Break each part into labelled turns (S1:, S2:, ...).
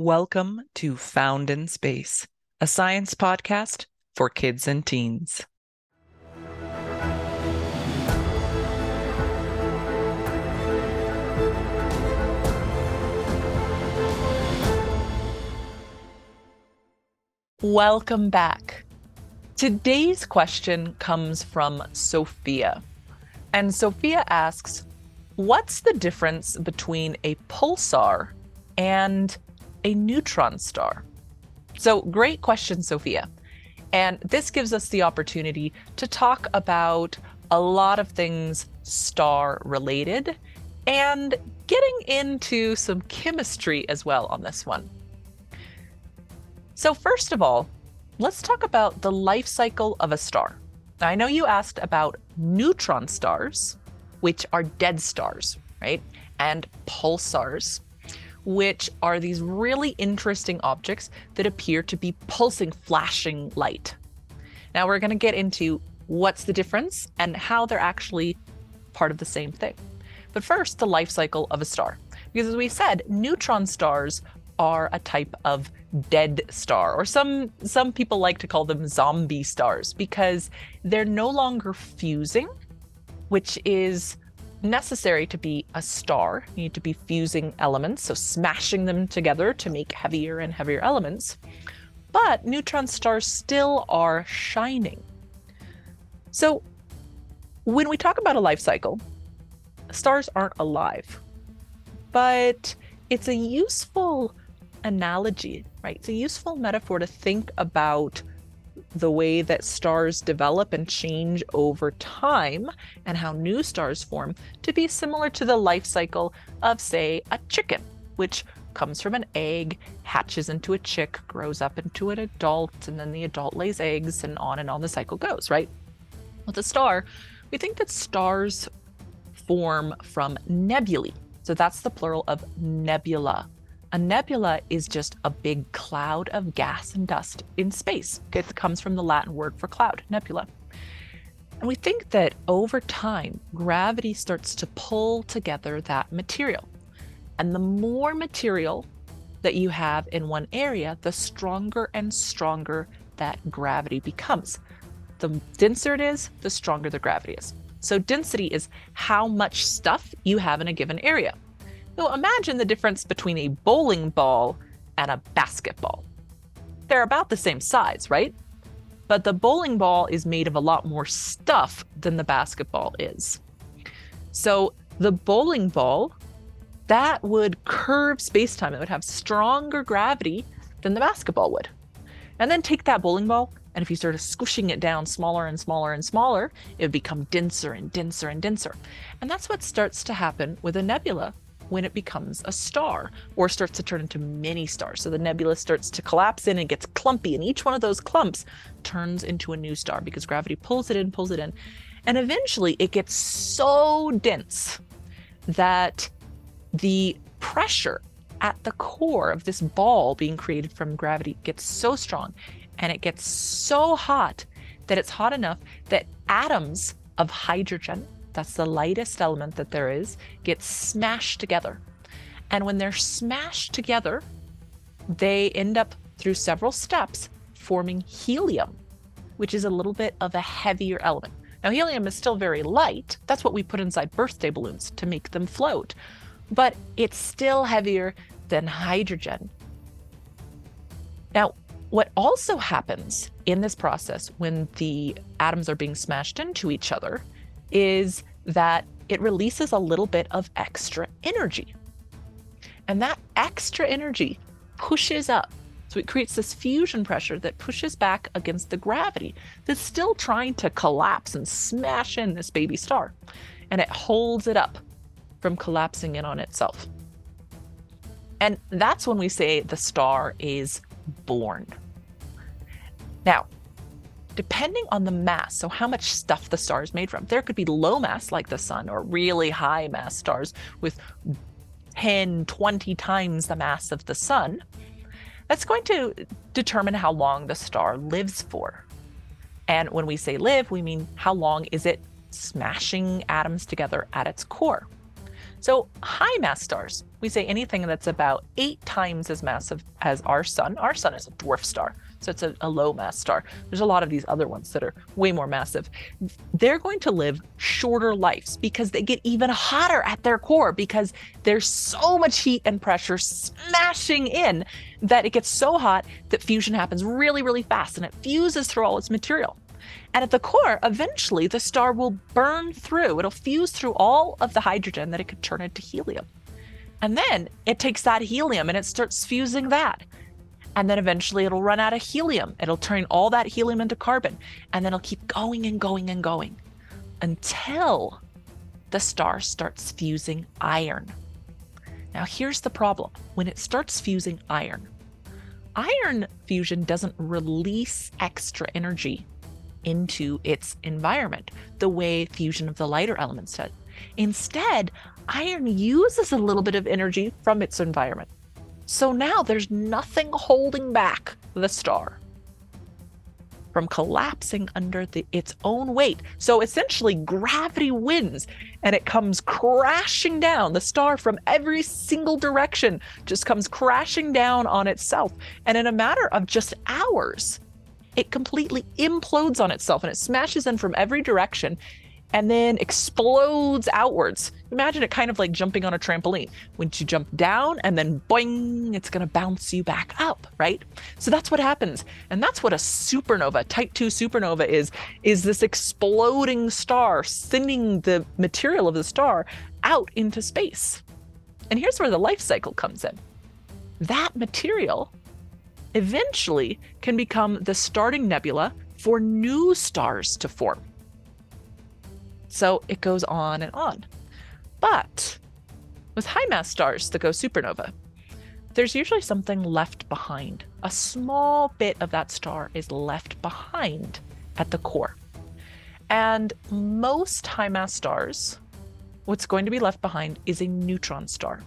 S1: Welcome to Found in Space, a science podcast for kids and teens. Welcome back. Today's question comes from Sophia. And Sophia asks, What's the difference between a pulsar and a neutron star? So, great question, Sophia. And this gives us the opportunity to talk about a lot of things star related and getting into some chemistry as well on this one. So, first of all, let's talk about the life cycle of a star. Now, I know you asked about neutron stars, which are dead stars, right? And pulsars, which are these really interesting objects that appear to be pulsing, flashing light. Now, we're going to get into what's the difference and how they're actually part of the same thing. But first, the life cycle of a star. Because as we said, neutron stars are a type of dead star or some some people like to call them zombie stars because they're no longer fusing which is necessary to be a star. You need to be fusing elements so smashing them together to make heavier and heavier elements. But neutron stars still are shining. So when we talk about a life cycle stars aren't alive. But it's a useful analogy, right? It's a useful metaphor to think about the way that stars develop and change over time and how new stars form to be similar to the life cycle of, say, a chicken, which comes from an egg, hatches into a chick, grows up into an adult, and then the adult lays eggs, and on and on the cycle goes, right? With a star, we think that stars form from nebulae. So that's the plural of nebula, a nebula is just a big cloud of gas and dust in space. It comes from the Latin word for cloud, nebula. And we think that over time, gravity starts to pull together that material. And the more material that you have in one area, the stronger and stronger that gravity becomes. The denser it is, the stronger the gravity is. So, density is how much stuff you have in a given area. So imagine the difference between a bowling ball and a basketball. They're about the same size, right? But the bowling ball is made of a lot more stuff than the basketball is. So the bowling ball, that would curve space-time. It would have stronger gravity than the basketball would. And then take that bowling ball, and if you started squishing it down smaller and smaller and smaller, it would become denser and denser and denser. And that's what starts to happen with a nebula when it becomes a star or starts to turn into mini stars. So the nebula starts to collapse in and gets clumpy, and each one of those clumps turns into a new star because gravity pulls it in, pulls it in. And eventually it gets so dense that the pressure at the core of this ball being created from gravity gets so strong and it gets so hot that it's hot enough that atoms of hydrogen that's the lightest element that there is, get smashed together. And when they're smashed together, they end up through several steps forming helium, which is a little bit of a heavier element. Now, helium is still very light. That's what we put inside birthday balloons to make them float. But it's still heavier than hydrogen. Now, what also happens in this process when the atoms are being smashed into each other is that it releases a little bit of extra energy. And that extra energy pushes up. So it creates this fusion pressure that pushes back against the gravity that's still trying to collapse and smash in this baby star. And it holds it up from collapsing in on itself. And that's when we say the star is born. Now, depending on the mass, so how much stuff the star is made from. There could be low mass like the sun or really high mass stars with 10, 20 times the mass of the sun. That's going to determine how long the star lives for. And when we say live, we mean how long is it smashing atoms together at its core. So, high mass stars, we say anything that's about eight times as massive as our sun. Our sun is a dwarf star, so it's a, a, low mass star. There's a lot of these other ones that are way more massive. They're going to live shorter lives because they get even hotter at their core because there's so much heat and pressure smashing in that it gets so hot that fusion happens really, really fast and it fuses through all its material. And at the core, eventually the star will burn through, it'll fuse through all of the hydrogen that it could turn into helium. And then it takes that helium and it starts fusing that. And then eventually it'll run out of helium. It'll turn all that helium into carbon. And then it'll keep going and going and going until the star starts fusing iron. Now, here's the problem when it starts fusing iron, iron fusion doesn't release extra energy into its environment the way fusion of the lighter elements does. Instead, iron uses a little bit of energy from its environment. So now there's nothing holding back the star from collapsing under the, its own weight. So essentially, gravity wins and it comes crashing down. The star from every single direction just comes crashing down on itself. And in a matter of just hours, it completely implodes on itself and it smashes in from every direction and then explodes outwards. Imagine it kind of like jumping on a trampoline. When you jump down and then boing, it's going to bounce you back up, right? So that's what happens. And that's what a supernova, type 2 supernova is is this exploding star sending the material of the star out into space. And here's where the life cycle comes in. That material eventually can become the starting nebula for new stars to form. So it goes on and on. But with high mass stars that go supernova, there's usually something left behind. A small bit of that star is left behind at the core. And most high mass stars, what's going to be left behind is a neutron star.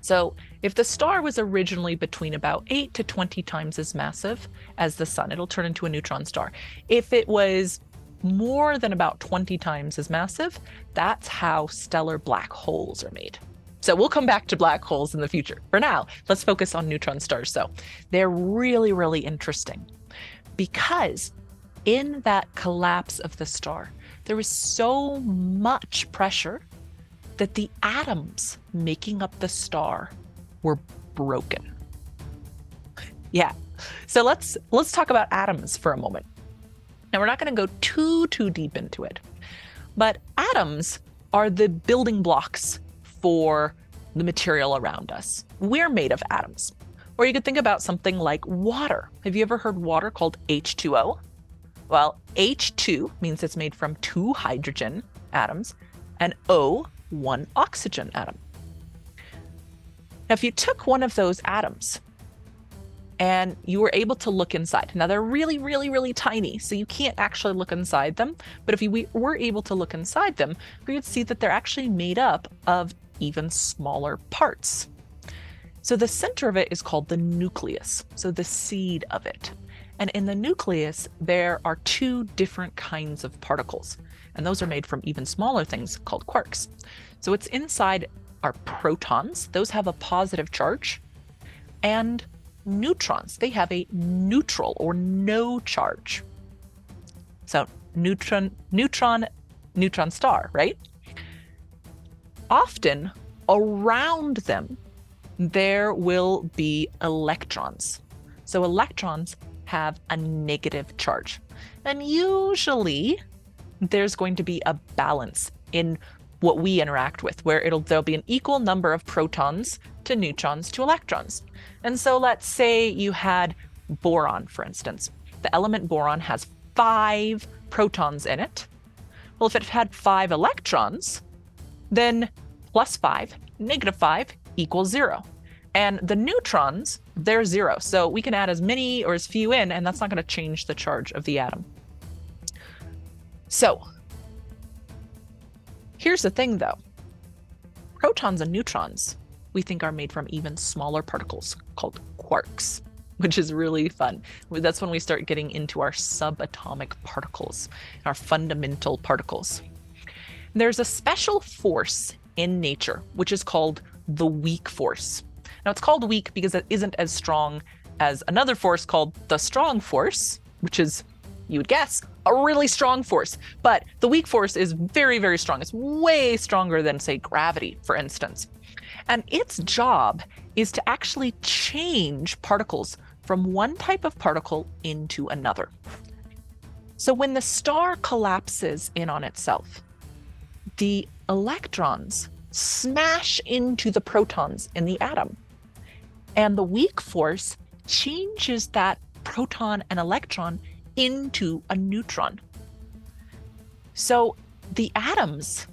S1: So, if the star was originally between about 8 to 20 times as massive as the sun, it'll turn into a neutron star. If it was more than about 20 times as massive, that's how stellar black holes are made. So we'll come back to black holes in the future. For now, let's focus on neutron stars. So they're really, really interesting because in that collapse of the star, there was so much pressure that the atoms making up the star were broken. Yeah. So let's let's talk about atoms for a moment. Now we're not going to go too too deep into it. But atoms are the building blocks for the material around us. We're made of atoms. Or you could think about something like water. Have you ever heard water called H2O? Well, H2 means it's made from two hydrogen atoms, and O one oxygen atom. Now, if you took one of those atoms and you were able to look inside, now they're really, really, really tiny, so you can't actually look inside them. But if you were able to look inside them, we would see that they're actually made up of even smaller parts. So the center of it is called the nucleus, so the seed of it. And in the nucleus, there are two different kinds of particles and those are made from even smaller things called quarks. So what's inside are protons, those have a positive charge, and neutrons, they have a neutral or no charge. So neutron, neutron, neutron star, right? Often around them, there will be electrons. So electrons have a negative charge. And usually there's going to be a balance in what we interact with where it'll there'll be an equal number of protons to neutrons to electrons. And so let's say you had boron for instance. The element boron has 5 protons in it. Well, if it had 5 electrons, then plus 5 negative 5 equals 0. And the neutrons, they're 0. So we can add as many or as few in and that's not going to change the charge of the atom. So, here's the thing though protons and neutrons we think are made from even smaller particles called quarks, which is really fun. That's when we start getting into our subatomic particles, our fundamental particles. There's a special force in nature, which is called the weak force. Now, it's called weak because it isn't as strong as another force called the strong force, which is, you would guess, a really strong force. But the weak force is very, very strong. It's way stronger than, say, gravity, for instance. And its job is to actually change particles from one type of particle into another. So when the star collapses in on itself, the electrons smash into the protons in the atom. And the weak force changes that proton and electron into a neutron. So the atoms,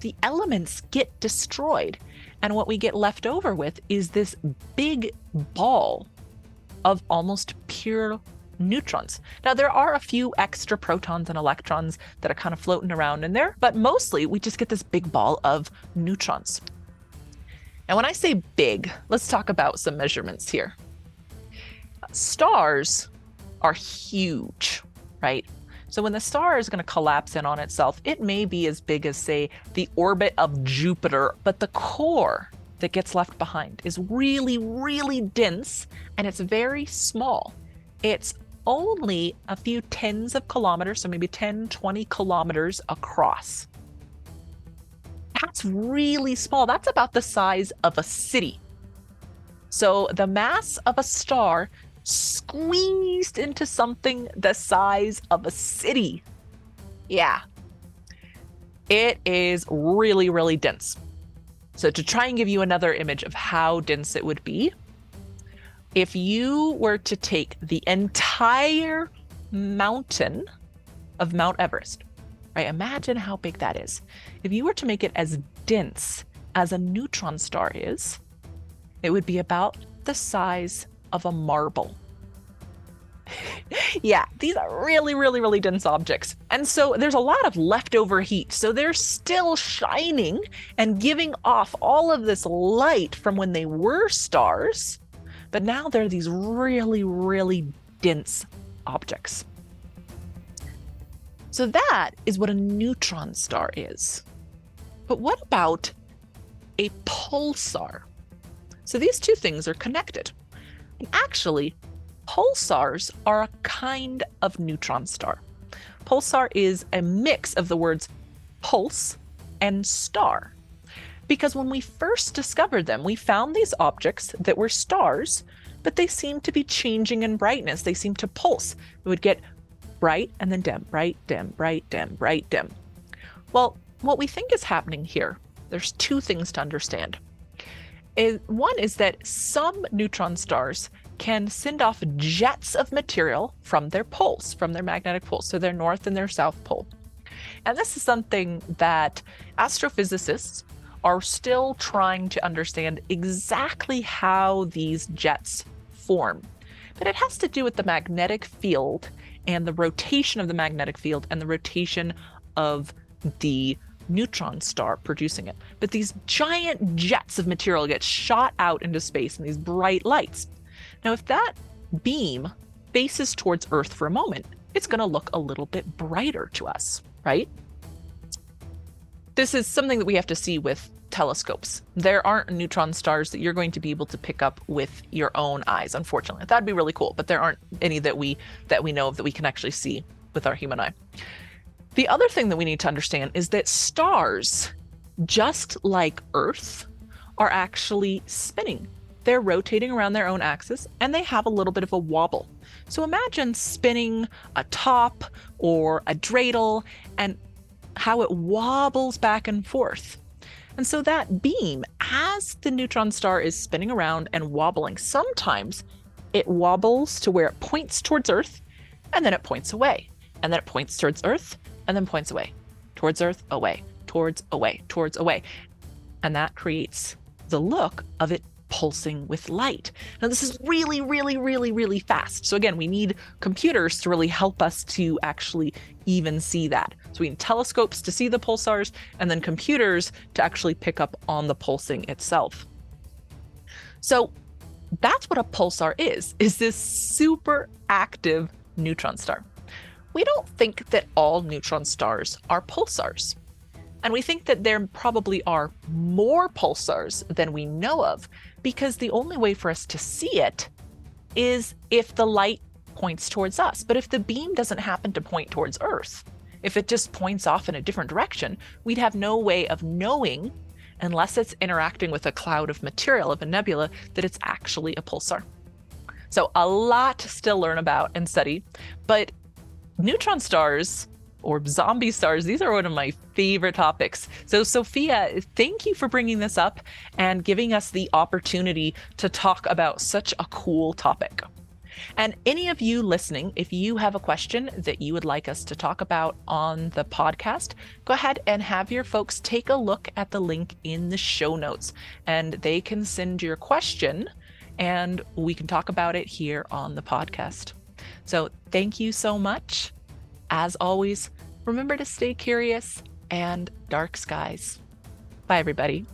S1: the elements get destroyed. And what we get left over with is this big ball of almost pure neutrons. Now, there are a few extra protons and electrons that are kind of floating around in there, but mostly we just get this big ball of neutrons. And when I say big, let's talk about some measurements here. Stars are huge, right? So when the star is going to collapse in on itself, it may be as big as, say, the orbit of Jupiter, but the core that gets left behind is really, really dense and it's very small. It's only a few tens of kilometers, so maybe 10, 20 kilometers across. That's really small. That's about the size of a city. So the mass of a star squeezed into something the size of a city. Yeah. It is really, really dense. So, to try and give you another image of how dense it would be, if you were to take the entire mountain of Mount Everest, right? Imagine how big that is. If you were to make it as dense as a neutron star is, it would be about the size of a marble. yeah, these are really, really, really dense objects. And so there's a lot of leftover heat. So they're still shining and giving off all of this light from when they were stars but now they're these really, really dense objects. So that is what a neutron star is. But what about a pulsar? So these two things are connected. And actually, pulsars are a kind of neutron star. Pulsar is a mix of the words pulse and star because when we first discovered them, we found these objects that were stars, but they seemed to be changing in brightness. They seemed to pulse. It would get bright and then dim, bright, dim, bright, dim, bright, dim. Well, what we think is happening here, there's two things to understand. One is that some neutron stars can send off jets of material from their poles, from their magnetic poles, so their north and their south pole. And this is something that astrophysicists are still trying to understand exactly how these jets form. But it has to do with the magnetic field and the rotation of the magnetic field and the rotation of the neutron star producing it. But these giant jets of material get shot out into space in these bright lights. Now, if that beam faces towards Earth for a moment, it's going to look a little bit brighter to us, right? this is something that we have to see with telescopes. There aren't neutron stars that you're going to be able to pick up with your own eyes, unfortunately. That'd be really cool, but there aren't any that we that we know of that we can actually see with our human eye. The other thing that we need to understand is that stars, just like Earth, are actually spinning. They're rotating around their own axis and they have a little bit of a wobble. So imagine spinning a top or a dreidel and how it wobbles back and forth. And so that beam, as the neutron star is spinning around and wobbling, sometimes it wobbles to where it points towards Earth and then it points away. And then it points towards Earth and then points away. Towards Earth, away, towards, away, towards, away. And that creates the look of it pulsing with light. Now, this is really, really, really, really fast. So, again, we need computers to really help us to actually even see that. So, we need telescopes to see the pulsars and then computers to actually pick up on the pulsing itself. So, that's what a pulsar is, is this super active neutron star. We don't think that all neutron stars are pulsars. And we think that there probably are more pulsars than we know of because the only way for us to see it is if the light points towards us. But if the beam doesn't happen to point towards Earth, if it just points off in a different direction, we'd have no way of knowing, unless it's interacting with a cloud of material of a nebula, that it's actually a pulsar. So, a lot to still learn about and study, but neutron stars or zombie stars. These are one of my favorite topics. So, Sophia, thank you for bringing this up and giving us the opportunity to talk about such a cool topic. And any of you listening, if you have a question that you would like us to talk about on the podcast, go ahead and have your folks take a look at the link in the show notes and they can send your question and we can talk about it here on the podcast. So, thank you so much. As always, remember to stay curious and dark skies. Bye, everybody.